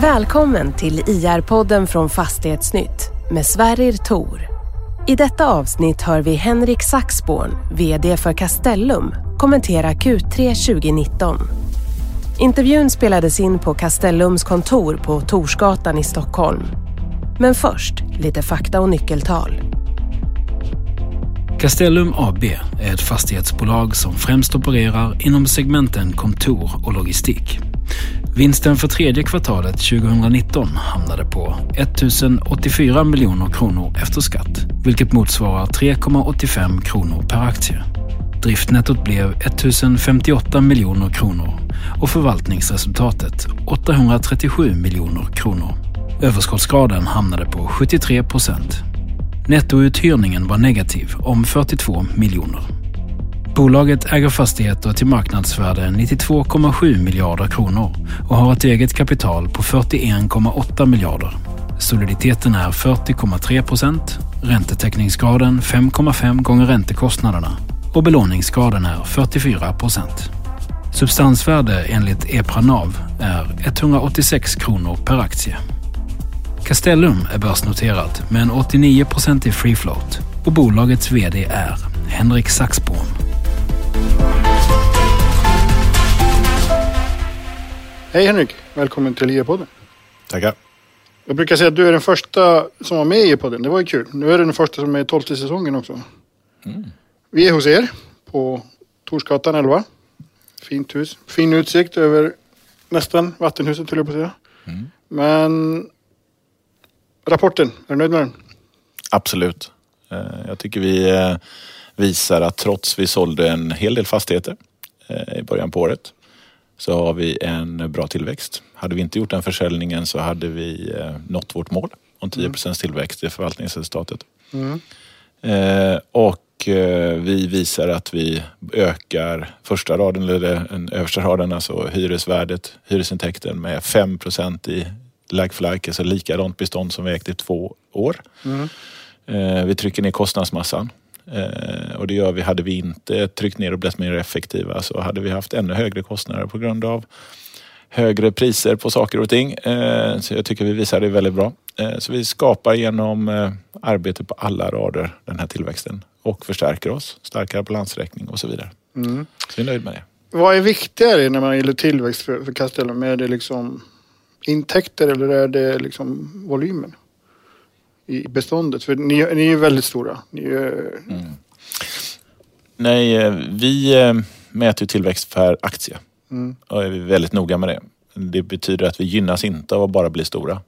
Välkommen till IR-podden från Fastighetsnytt med Sverrir Tor. I detta avsnitt hör vi Henrik Saxborn, VD för Castellum, kommentera Q3 2019. Intervjun spelades in på Castellums kontor på Torsgatan i Stockholm. Men först, lite fakta och nyckeltal. Castellum AB är ett fastighetsbolag som främst opererar inom segmenten kontor och logistik. Vinsten för tredje kvartalet 2019 hamnade på 1084 miljoner kronor efter skatt, vilket motsvarar 3,85 kronor per aktie. Driftnettot blev 1058 miljoner kronor och förvaltningsresultatet 837 miljoner kronor. Överskottsgraden hamnade på 73 procent. Nettouthyrningen var negativ om 42 miljoner. Bolaget äger fastigheter till marknadsvärde 92,7 miljarder kronor och har ett eget kapital på 41,8 miljarder. Soliditeten är 40,3 procent, räntetäckningsgraden 5,5 gånger räntekostnaderna och belåningsgraden är 44 procent. Substansvärde enligt EPRA NAV är 186 kronor per aktie. Castellum är börsnoterat med en 89% i free float och bolagets VD är Henrik Saxborn. Hej Henrik, välkommen till IE-podden. Tackar. Jag brukar säga att du är den första som var med i IE-podden. Det var ju kul. Nu är du den första som är i tolfte säsongen också. Mm. Vi är hos er på Torsgatan 11. Fint hus. Fin utsikt över nästan vattenhuset höll jag på att säga. Mm. Men rapporten, är du nöjd med den? Absolut. Eh, jag tycker vi eh, visar att trots vi sålde en hel del fastigheter eh, i början på året så har vi en bra tillväxt. Hade vi inte gjort den försäljningen så hade vi nått vårt mål om 10 mm. tillväxt i förvaltningsresultatet. Mm. Och vi visar att vi ökar första raden, eller den översta raden, alltså hyresvärdet, hyresintäkten med 5% i like for like, alltså likadant bestånd som vi ägt i två år. Mm. Vi trycker ner kostnadsmassan. Eh, och det gör vi, hade vi inte tryckt ner och blivit mer effektiva så hade vi haft ännu högre kostnader på grund av högre priser på saker och ting. Eh, så jag tycker vi visar det väldigt bra. Så vi skapar genom arbete på alla rader den här tillväxten och förstärker oss, starkare balansräkning och så vidare. Mm. Så jag är nöjd med det. Vad är viktigare när man gäller tillväxt för, för Castellum? Är det liksom intäkter eller är det liksom volymen i beståndet? För ni, ni är väldigt stora. Är... mm. Nej, eh, vi eh, mäter tillväxt per aktie mm. och är väldigt noga med det. Det betyder att vi gynnas inte av att bara bli stora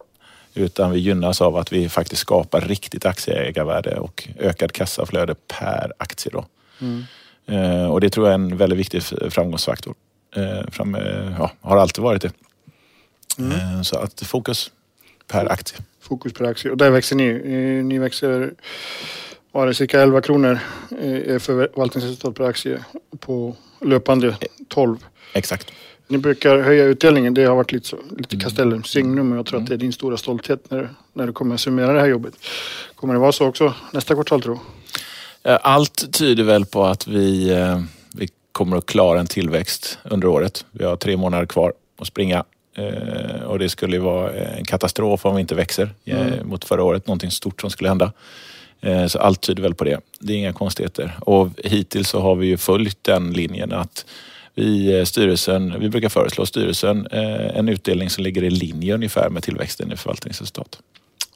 utan vi gynnas av att vi faktiskt skapar riktigt aktieägarvärde och ökad kassaflöde per aktie. Då. Mm. Eh, och det tror jag är en väldigt viktig framgångsfaktor. Fram, ja, har alltid varit det. Mm. Så att fokus per aktie. Fokus per aktie. Och där växer ni. Eh, ni växer var det cirka 11 kronor eh, förvaltningsresultat per aktie på löpande 12. Exakt. Ni brukar höja utdelningen. Det har varit lite, så, lite mm. Castellums signum och jag tror att det är din stora stolthet när, när du kommer att summera det här jobbet. Kommer det vara så också nästa kvartal tror Allt tyder väl på att vi, vi kommer att klara en tillväxt under året. Vi har tre månader kvar att springa Eh, och det skulle vara en katastrof om vi inte växer eh, mm. mot förra året. Någonting stort som skulle hända. Eh, så allt tyder väl på det. Det är inga konstigheter. Och hittills så har vi ju följt den linjen att vi, styrelsen, vi brukar föreslå styrelsen en utdelning som ligger i linje ungefär med tillväxten i förvaltningsresultat.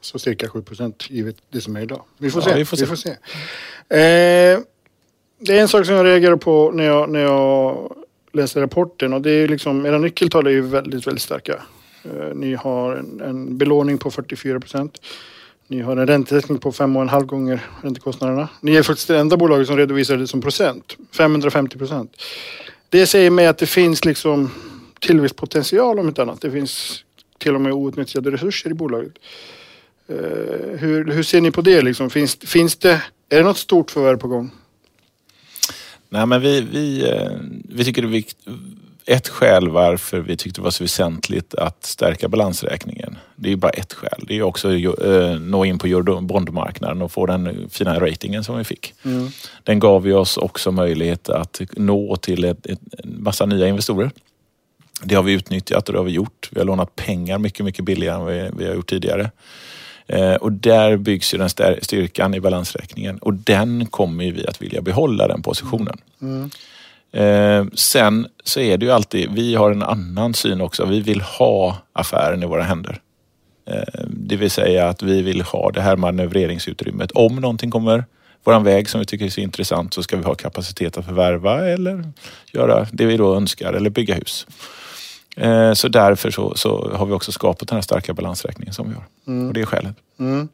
Så cirka 7 procent givet det som är idag. Vi får ja, se. Vi får se. Vi får se. Eh, det är en sak som jag reagerar på när jag, när jag läser rapporten och det är liksom, era nyckeltal är ju väldigt, väldigt starka. Eh, ni har en, en belåning på 44 procent. Ni har en räntetäckning på 5,5 gånger räntekostnaderna. Ni är faktiskt det enda bolaget som redovisar det som procent. 550 procent. Det säger mig att det finns liksom tillväxtpotential om inte annat. Det finns till och med outnyttjade resurser i bolaget. Eh, hur, hur ser ni på det? Liksom? Finns, finns det, är det något stort förvärv på gång? Nej, men vi, vi, eh, vi tycker det är viktigt. Ett skäl varför vi tyckte det var så väsentligt att stärka balansräkningen. Det är ju bara ett skäl. Det är också att eh, nå in på bondmarknaden och få den fina ratingen som vi fick. Mm. Den gav ju oss också möjlighet att nå till ett, ett, en massa nya investorer. Det har vi utnyttjat och det har vi gjort. Vi har lånat pengar mycket, mycket billigare än vi, vi har gjort tidigare. Eh, och där byggs ju den styrkan i balansräkningen och den kommer vi att vilja behålla den positionen. Mm. Eh, sen så är det ju alltid, vi har en annan syn också. Vi vill ha affären i våra händer. Eh, det vill säga att vi vill ha det här manövreringsutrymmet. Om någonting kommer våran väg som vi tycker är så intressant så ska vi ha kapacitet att förvärva eller göra det vi då önskar eller bygga hus. Eh, så därför så, så, har vi också skapat den här starka balansräkningen som vi har. Mm. Och det är skälet. Mm.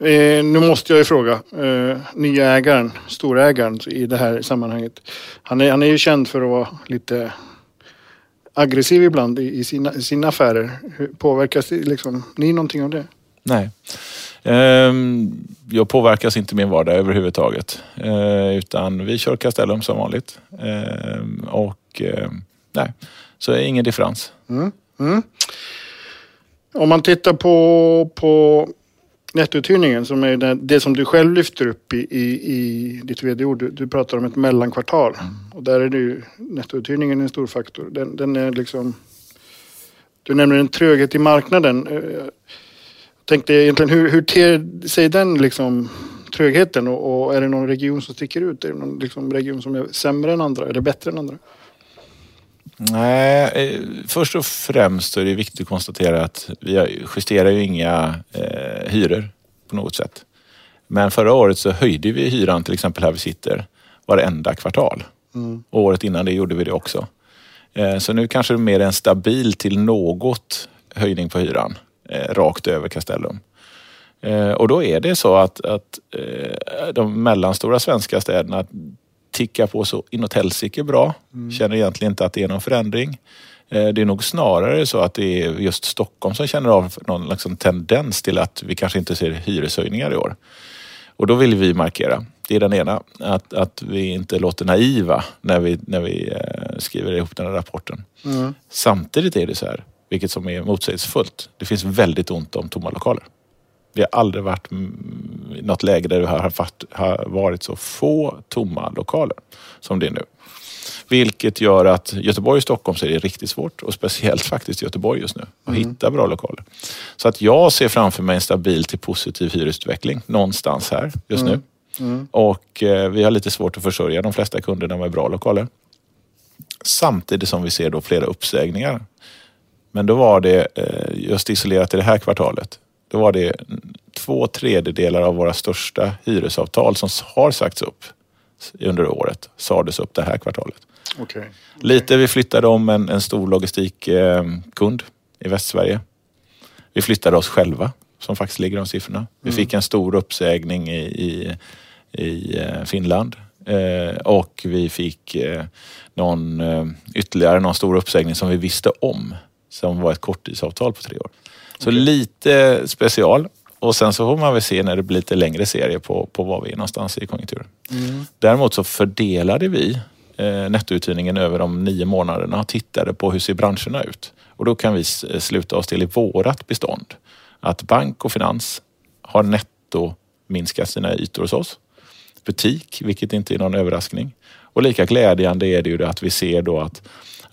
Eh, nu måste jag ju fråga, eh, nya ägaren, storägaren i det här sammanhanget. Han är, han är ju känd för att vara lite aggressiv ibland i, i sina, sina affärer. Påverkas liksom, ni någonting av det? Nej. Ehm, jag påverkas inte min vardag överhuvudtaget. Eh, utan vi kör Castellum som vanligt. Ehm, och ehm, nej, så är ingen differens. Mm. Mm. Om man tittar på, på nettouthyrningen som är det, det, som du själv lyfter upp i, i, i ditt vd-ord. Du, du, pratar om ett mellankvartal mm. och där är det nettouthyrningen en stor faktor. Den, den, är liksom... Du nämner en tröghet i marknaden. Jag eh, tänkte egentligen hur, hur ter sig den liksom trögheten och, och, är det någon region som sticker ut? Är det någon liksom region som är sämre än andra eller bättre än andra? Nej, eh, först och främst är det viktigt att konstatera att vi justerar ju inga eh, hyror på något sätt. Men förra året så höjde vi hyran till exempel här vi sitter varenda kvartal. Mm. Och året innan det gjorde vi det också. Eh, så nu kanske det är mer en stabil till något höjning på hyran eh, rakt över Castellum. Eh, och då är det så att, att eh, de mellanstora svenska städerna tickar på så inåt helsike bra. Mm. Känner egentligen inte att det är någon förändring. Eh, det är nog snarare så att det är just Stockholm som känner av någon liksom tendens till att vi kanske inte ser hyreshöjningar i år. Och då vill vi markera, det är den ena, att, att vi inte låter naiva när vi, när vi eh, skriver ihop den här rapporten. Mm. Samtidigt är det så här, vilket som är motsägelsefullt, det finns väldigt ont om tomma lokaler. Vi har aldrig varit i något läge där det har varit så få tomma lokaler som det är nu. Vilket gör att Göteborg och Stockholm så är det riktigt svårt och speciellt faktiskt Göteborg just nu att mm. hitta bra lokaler. Så att jag ser framför mig en stabil till positiv hyresutveckling någonstans här just mm. nu. Mm. Och eh, vi har lite svårt att försörja de flesta kunderna med bra lokaler. Samtidigt som vi ser då flera uppsägningar. Men då var det eh, just isolerat i det här kvartalet då var det två tredjedelar av våra största hyresavtal som har sagts upp under året sades upp det här kvartalet. Okay. Okay. Lite, vi flyttade om en, en stor logistikkund i Västsverige. Vi flyttade oss själva som faktiskt ligger de siffrorna. Vi mm. fick en stor uppsägning i, i, i eh, Finland eh, och vi fick eh, någon, ytterligare någon stor uppsägning som vi visste om som var ett korttidsavtal på tre år. Så lite special. Och sen så får man väl se när det blir lite längre serie på, på var vi är någonstans i konjunkturen. Mm. Däremot så fördelade vi eh, nettouthyrningen över de nio månaderna och tittade på hur ser branscherna ut. Och då kan vi sluta oss till i vårat bestånd att bank och finans har netto minskat sina ytor hos oss. Butik, vilket inte är någon överraskning. Och lika glädjande är det ju att vi ser då att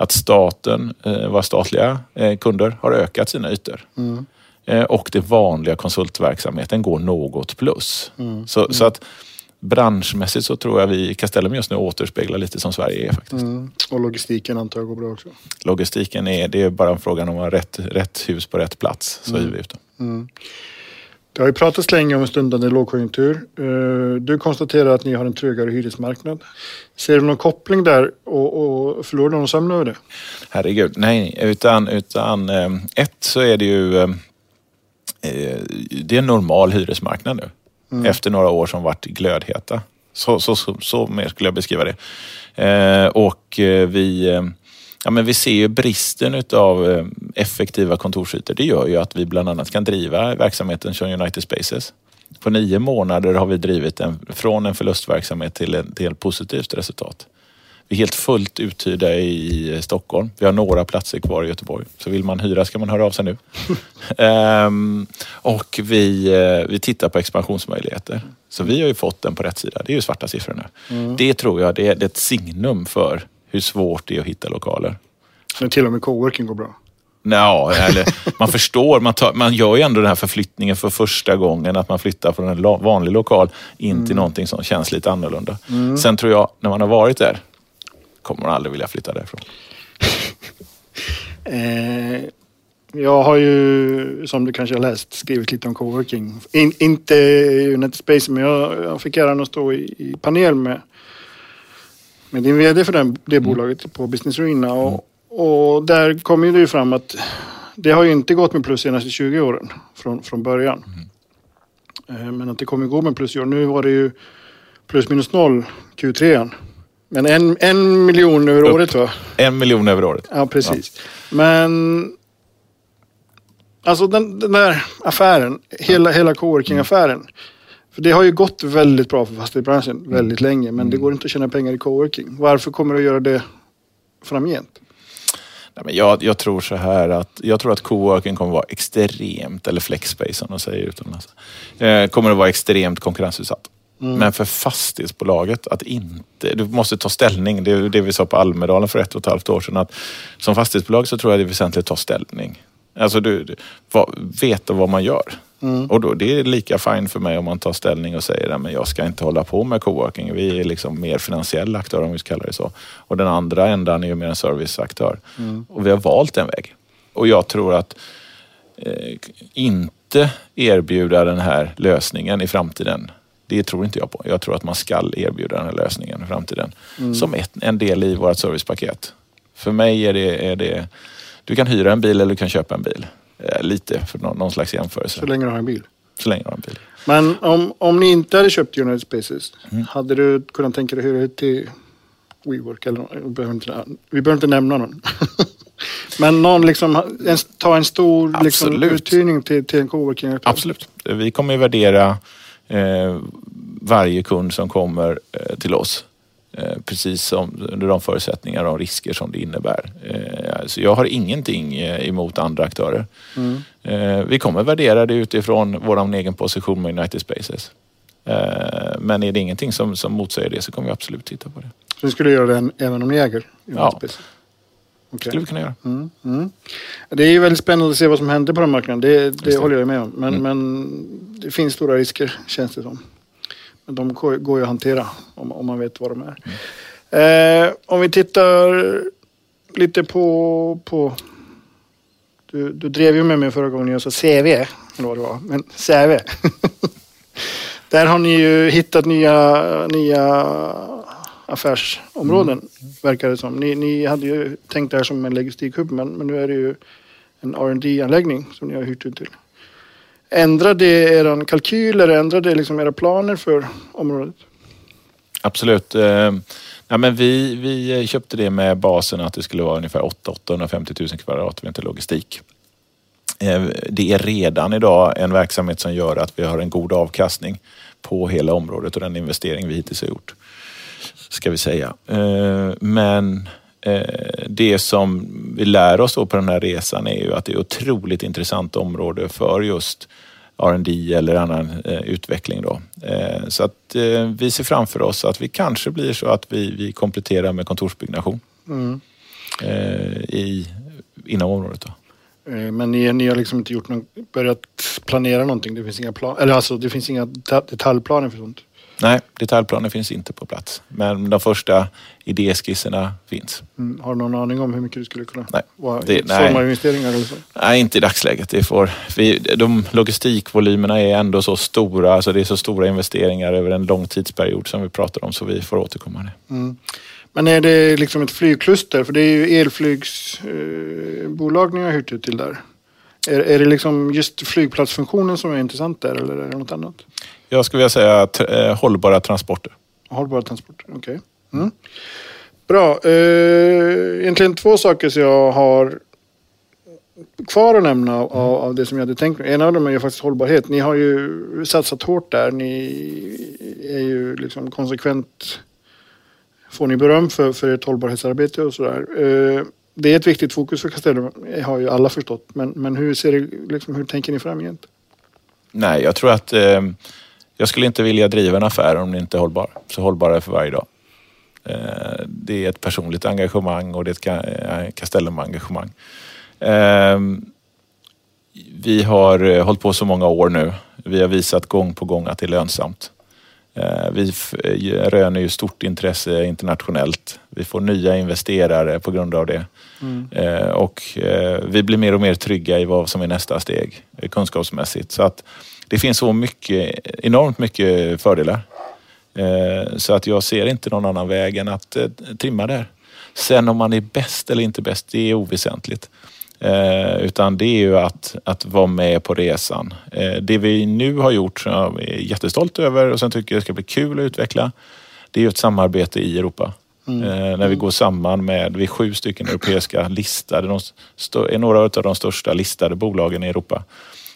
att staten, eh, våra statliga eh, kunder, har ökat sina ytor. Mm. Eh, och det vanliga konsultverksamheten går något plus. Mm. Så, mm. så att branschmässigt så tror jag vi Castellum just nu återspeglar lite som Sverige är faktiskt. Mm. Och logistiken antar jag går bra också? Logistiken är, det är bara frågan om att ha rätt, rätt hus på rätt plats. Så mm. hyr vi ut mm. Det har ju pratats länge om en stundande lågkonjunktur. Eh, du konstaterar att ni har en trögare hyresmarknad. Ser du någon koppling där och, och förlorar du någon sömn över det? Herregud, nej. Utan, utan eh, ett så är det ju eh, det är en normal hyresmarknad nu. Mm. Efter några år som varit glödheta. Så, så, så, så mer skulle jag beskriva det. Och vi Ja, men vi ser ju bristen utav eh, effektiva kontorsytor. Det gör ju att vi bland annat kan driva verksamheten som United Spaces. På nio månader har vi drivit den från en förlustverksamhet till, ett positivt resultat. Vi är helt fullt uthyrda i Stockholm. Vi har några platser kvar i Göteborg. Så vill man hyra ska man höra av sig nu. ehm, och vi, eh, vi tittar på expansionsmöjligheter. Så vi har ju fått den på rätt sida. Det är ju svarta siffror nu. Mm. Det tror jag det är ett signum för hur svårt det är att hitta lokaler. När till och med coworking går bra. Ja, eller man förstår. Man, tar, man gör ju ändå den här förflyttningen för första gången. Att man flyttar från en vanlig lokal in mm. till någonting som känns lite annorlunda. Mm. Sen tror jag, när man har varit där, kommer man aldrig vilja flytta därifrån. eh, jag har ju, som du kanske har läst, skrivit lite om coworking. In, inte United Space, men jag, jag fick äran att stå i, i, panel med, med din VD för den, det mm. bolaget på Business Arena. Och, mm. Och där kommer det ju fram att det har ju inte gått med plus de senaste 20 åren från, från början. Mm. Men att det kommer gå med plus i år. Nu var det ju plus minus noll Q3. Men en, en miljon över Upp. året va? En miljon över året. Ja, precis. Ja. Men alltså den, den där affären, hela, hela coworking-affären. För det har ju gått väldigt bra för fastighetsbranschen mm. väldigt länge. Men mm. det går inte att tjäna pengar i coworking. Varför kommer det att göra det framgent? Nej, men jag, jag, tror så här att jag tror att coworking kommer vara extremt, eller flexspace som de säger utomlands, eh, kommer att vara extremt konkurrensutsatt. Mm. Men för fastighetsbolaget att inte, du måste ta ställning. Det är det vi sa på Almedalen för ett och ett halvt år sedan. Att som fastighetsbolag så tror jag det är väsentligt att ta ställning. Alltså du, du veta vad man gör. Mm. Och då, det är lika fint för mig om man tar ställning och säger att jag ska inte hålla på med coworking. Vi är liksom mer finansiella aktörer om vi ska kalla det så. Och den andra ändan är ju mer en serviceaktör. Mm. Och vi har valt en väg. Och jag tror att eh, inte erbjuda den här lösningen i framtiden. Det tror inte jag på. Jag tror att man ska erbjuda den här lösningen i framtiden. Mm. Som ett, en del i vårt servicepaket. För mig är det, är det, du kan hyra en bil eller du kan köpa en bil. Eh, lite för någon, någon, slags jämförelse. Så länge du har en bil? Så länge du har en bil. Men om, om ni inte hade köpt United Spaces, mm. hade du kunnat tänka dig hyra ut till WeWork? Eller, vi, behöver inte, vi behöver inte nämna någon. Men någon liksom, en, ta en stor liksom, uthyrning till, till en coworking Absolut. Vi kommer värdera eh, varje kund som kommer eh, till oss Eh, precis som under de förutsättningar och risker som det innebär. Eh, så jag har ingenting eh, emot andra aktörer. Mm. Vi kommer värdera det utifrån vår egen position med United Spaces. Men är det ingenting som, som motsäger det så kommer vi absolut titta på det. Så ni skulle göra det även om ni äger United ja. Spaces? Okay. skulle vi kunna göra. Mm, mm. Det är ju väldigt spännande att se vad som händer på den marknaden. Det, det håller jag med om. Men, mm. men det finns stora risker känns det som. De går ju att hantera om, om man vet vad de är. Mm. Eh, om vi tittar lite på, på du, du drev ju med mig förra gången jag sa CV, eller vad det var, men CV. Där har ni ju hittat nya, nya affärsområden, mm. verkar det som. Ni, ni hade ju tänkt det här som en logistikhubb, men, men nu är det ju en rd anläggning som ni har hyrt ut till. Ändrar det er kalkyl eller ändrar det liksom era planer för området? Absolut. Eh, ja, men vi, vi köpte det med basen att det skulle vara ungefär 850 000 kvadratmeter logistik. Eh, det är redan idag en verksamhet som gör att vi har en god avkastning på hela området och den investering vi hittills har gjort. Ska vi säga. Eh, men det som vi lär oss då på den här resan är ju att det är otroligt intressant område för just R&D eller annan eh, utveckling. Då. Eh, så att eh, vi ser framför oss att vi kanske blir så att vi, vi kompletterar med kontorsbyggnation mm. Eh, i, inom området. Då. Eh, men ni, ni har liksom inte gjort någon, börjat planera någonting? Det finns inga, plan, eller alltså, det finns inga detaljplaner för sånt? Nej, detaljplanen finns inte på plats. Men de första idéskisserna finns. Mm. Har du någon aning om hur mycket du skulle kunna nej, vara det, nej. form av investeringar? Eller så? Nej, inte i dagsläget. Det får, vi, de logistikvolymerna är ändå så stora, alltså det är så stora investeringar över en lång tidsperiod som vi pratar om, så vi får återkomma. Det. Mm. Men är det liksom ett flygkluster? För det är ju elflygsbolag eh, ni har hyrt ut till där. Är, är det liksom just flygplatsfunktionen som är intressant där eller är det något annat? Jag skulle vilja säga eh, hållbara transporter. Hållbara transporter, okej. Okay. Mm. Bra. Eh, egentligen två saker som jag har kvar att nämna av, av, det som jag hade tänkt mig. En av dem är ju faktiskt hållbarhet. Ni har ju satsat hårt där. Ni är ju liksom konsekvent får ni beröm för, för ert hållbarhetsarbete och sådär. Eh, det är ett viktigt fokus för Castellum, har ju alla förstått. Men, men hur, ser det, liksom, hur tänker ni framgent? Nej, jag tror att eh, jag skulle inte vilja driva en affär om den inte är hållbar. Så hållbar är för varje dag. Det är ett personligt engagemang och det är ett Castellum-engagemang. Ehm, vi har hållit på så många år nu. Vi har visat gång på gång att det är lönsamt. Vi röner ju stort intresse internationellt. Vi får nya investerare på grund av det. Mm. Och vi blir mer och mer trygga i vad som är nästa steg kunskapsmässigt. Så att det finns så mycket, enormt mycket fördelar. Eh, så att jag ser inte någon annan väg än att eh, trimma där. Sen om man är bäst eller inte bäst, det är oväsentligt. Eh, utan det är ju att, att vara med på resan. Det vi nu har gjort, som jag är jättestolt över och sen tycker jag det ska bli kul att utveckla, det är ju ett samarbete i Europa. Mm. när vi går samman med, vi är sju stycken europeiska listade, de, några av de största listade bolagen i Europa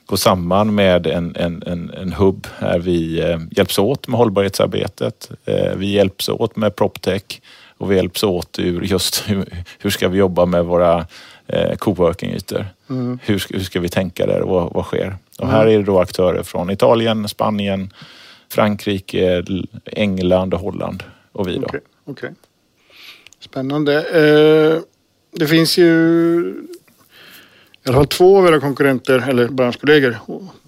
gå samman med en, en, en, en hubb här vi eh, hjälps åt med hållbarhetsarbetet. Eh, vi hjälps åt med proptech och vi hjälps åt ur just hur, hur ska vi jobba med våra eh, coworking-ytor. Mm. Hur, hur ska vi tänka där och vad, vad sker? Och mm. här är det då aktörer från Italien, Spanien, Frankrike, England och Holland och vi då. Okay, okay. Spännande. Eh, det finns ju i alla fall två av era konkurrenter, eller branschkollegor,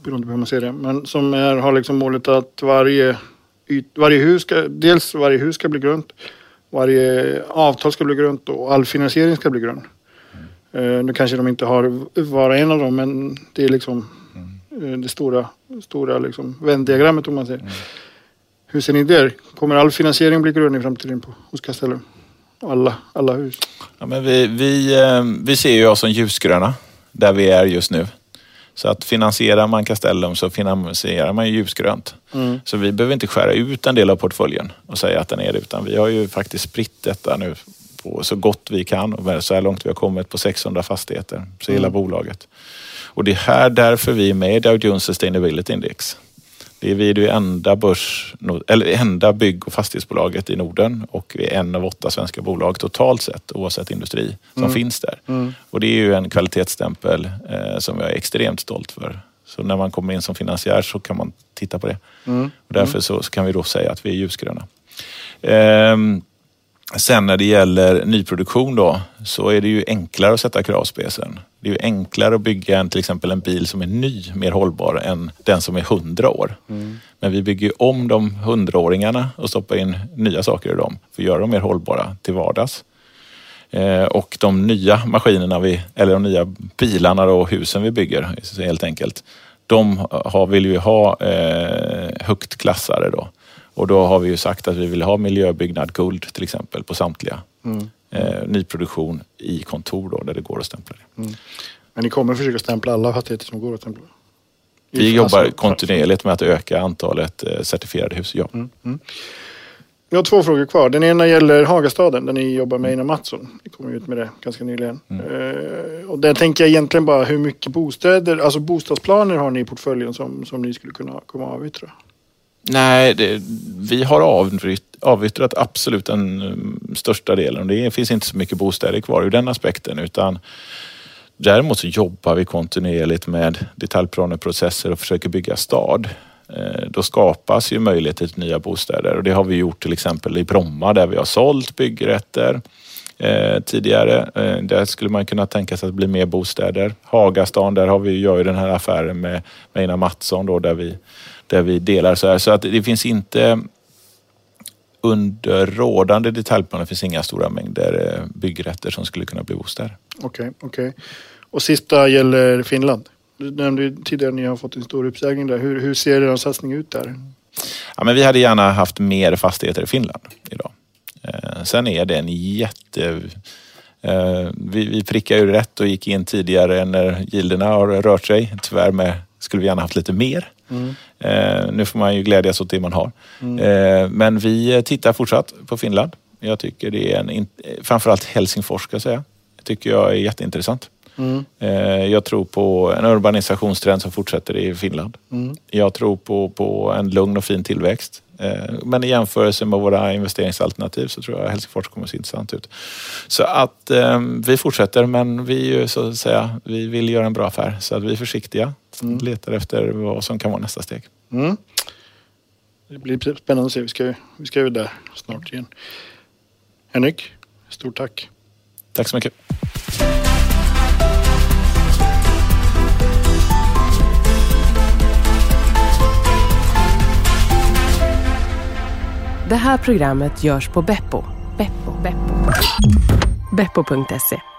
beroende på hur man ser det, men som är, har liksom målet att varje, varje hus ska, dels varje hus ska bli grönt, varje avtal ska bli grönt och all finansiering ska bli grön. Mm. nu kanske de inte har vara en av dem, men det är liksom mm. det stora, stora liksom vändiagrammet om man säger. Mm. Hur ser ni där? Kommer all finansiering bli grön i framtiden på, hos Castellum? Alla, alla hus? Ja, men vi, vi, eh, vi ser ju oss som ljusgröna där vi är just nu. Så att finansierar man Castellum så finansierar man ju ljusgrönt. Mm. Så vi behöver inte skära ut en del av portföljen och säga att den är det, utan vi har ju faktiskt spritt detta nu på så gott vi kan och så här långt vi har kommit på 600 fastigheter, så hela mm. bolaget. Och det är här därför vi är med i Dow Jones Sustainability Index. Det är vi det enda, börs, eller enda bygg och fastighetsbolaget i Norden och vi är en av åtta svenska bolag totalt sett oavsett industri som mm. finns där. Mm. Och det är ju en kvalitetsstämpel eh, som jag är extremt stolt för. Så när man kommer in som finansiär så kan man titta på det. Mm. Och därför så, så, kan vi då säga att vi är ljusgröna. Eh, Sen när det gäller nyproduktion då, så är det ju enklare att sätta kravspecen. Det är ju enklare att bygga en, till exempel en bil som är ny, mer hållbar, än den som är hundra år. Mm. Men vi bygger om de hundraåringarna och stoppar in nya saker i dem för att göra dem mer hållbara till vardags. Eh, och de nya maskinerna, vi, eller de nya bilarna och husen vi bygger helt enkelt, de har, vill vi ha eh, högt klassade då. Och då har vi ju sagt att vi vill ha miljöbyggnad guld till exempel på samtliga. Mm. Eh, nyproduktion i kontor då, där det går att stämpla det. Mm. Men ni kommer försöka stämpla alla fastigheter som går att stämpla? Vi jobbar kontinuerligt med att öka antalet eh, certifierade hus, ja. Mm. Mm. Jag har två frågor kvar. Den ena gäller Hagastaden där ni jobbar med Einar Mattsson. Ni kom ut med det ganska nyligen. Mm. Uh, och där tänker jag egentligen bara hur mycket bostäder, alltså bostadsplaner har ni i portföljen som, som ni skulle kunna komma avyttra? Nej, det, vi har avyttrat, avyttrat absolut den eh, största delen. Det finns inte så mycket bostäder kvar ur den aspekten utan däremot så jobbar vi kontinuerligt med detaljplaneprocesser och försöker bygga stad. Eh, då skapas ju möjligheter till nya bostäder och det har vi gjort till exempel i Bromma där vi har sålt byggrätter eh, tidigare. Där skulle man kunna tänka sig att det blir mer bostäder. Hagastan, där har vi, gör ju den här affären med, Einar Mattsson då där vi där vi delar så här. Så att det finns inte under rådande detaljplan, det finns inga stora mängder eh, byggrätter som skulle kunna bli bostäder. Okej, okay, okej. Okay. Och sista gäller Finland. Du nämnde tidigare att ni har fått en stor uppsägning där. Hur, hur ser er satsning ut där? Ja, men vi hade gärna haft mer fastigheter i Finland idag. Eh, sen är det en jätte... Eh, vi, vi prickade ju rätt och gick in tidigare när gilderna har rört sig. Tyvärr med, skulle vi gärna haft lite mer. Mm. Eh, nu får man ju glädjas åt det man har. Mm. Eh, men vi tittar fortsatt på Finland. Jag tycker det är en, framförallt Helsingfors ska jag säga. Tycker jag är jätteintressant. Mm. Eh, jag tror på en urbanisationstrend som fortsätter i Finland. Mm. Jag tror på, på en lugn och fin tillväxt. Eh, men i jämförelse med våra investeringsalternativ så tror jag Helsingfors kommer att se intressant ut. Så att eh, vi fortsätter men vi, så att säga, vi vill göra en bra affär så att vi är försiktiga. Mm. Letar efter vad som kan vara nästa steg. Mm. Det blir spännande att se. Vi ska, vi ska ju där snart igen. Henrik, stort tack. Tack så mycket. Det här programmet görs på Beppo. Beppo. Beppo. Beppo.se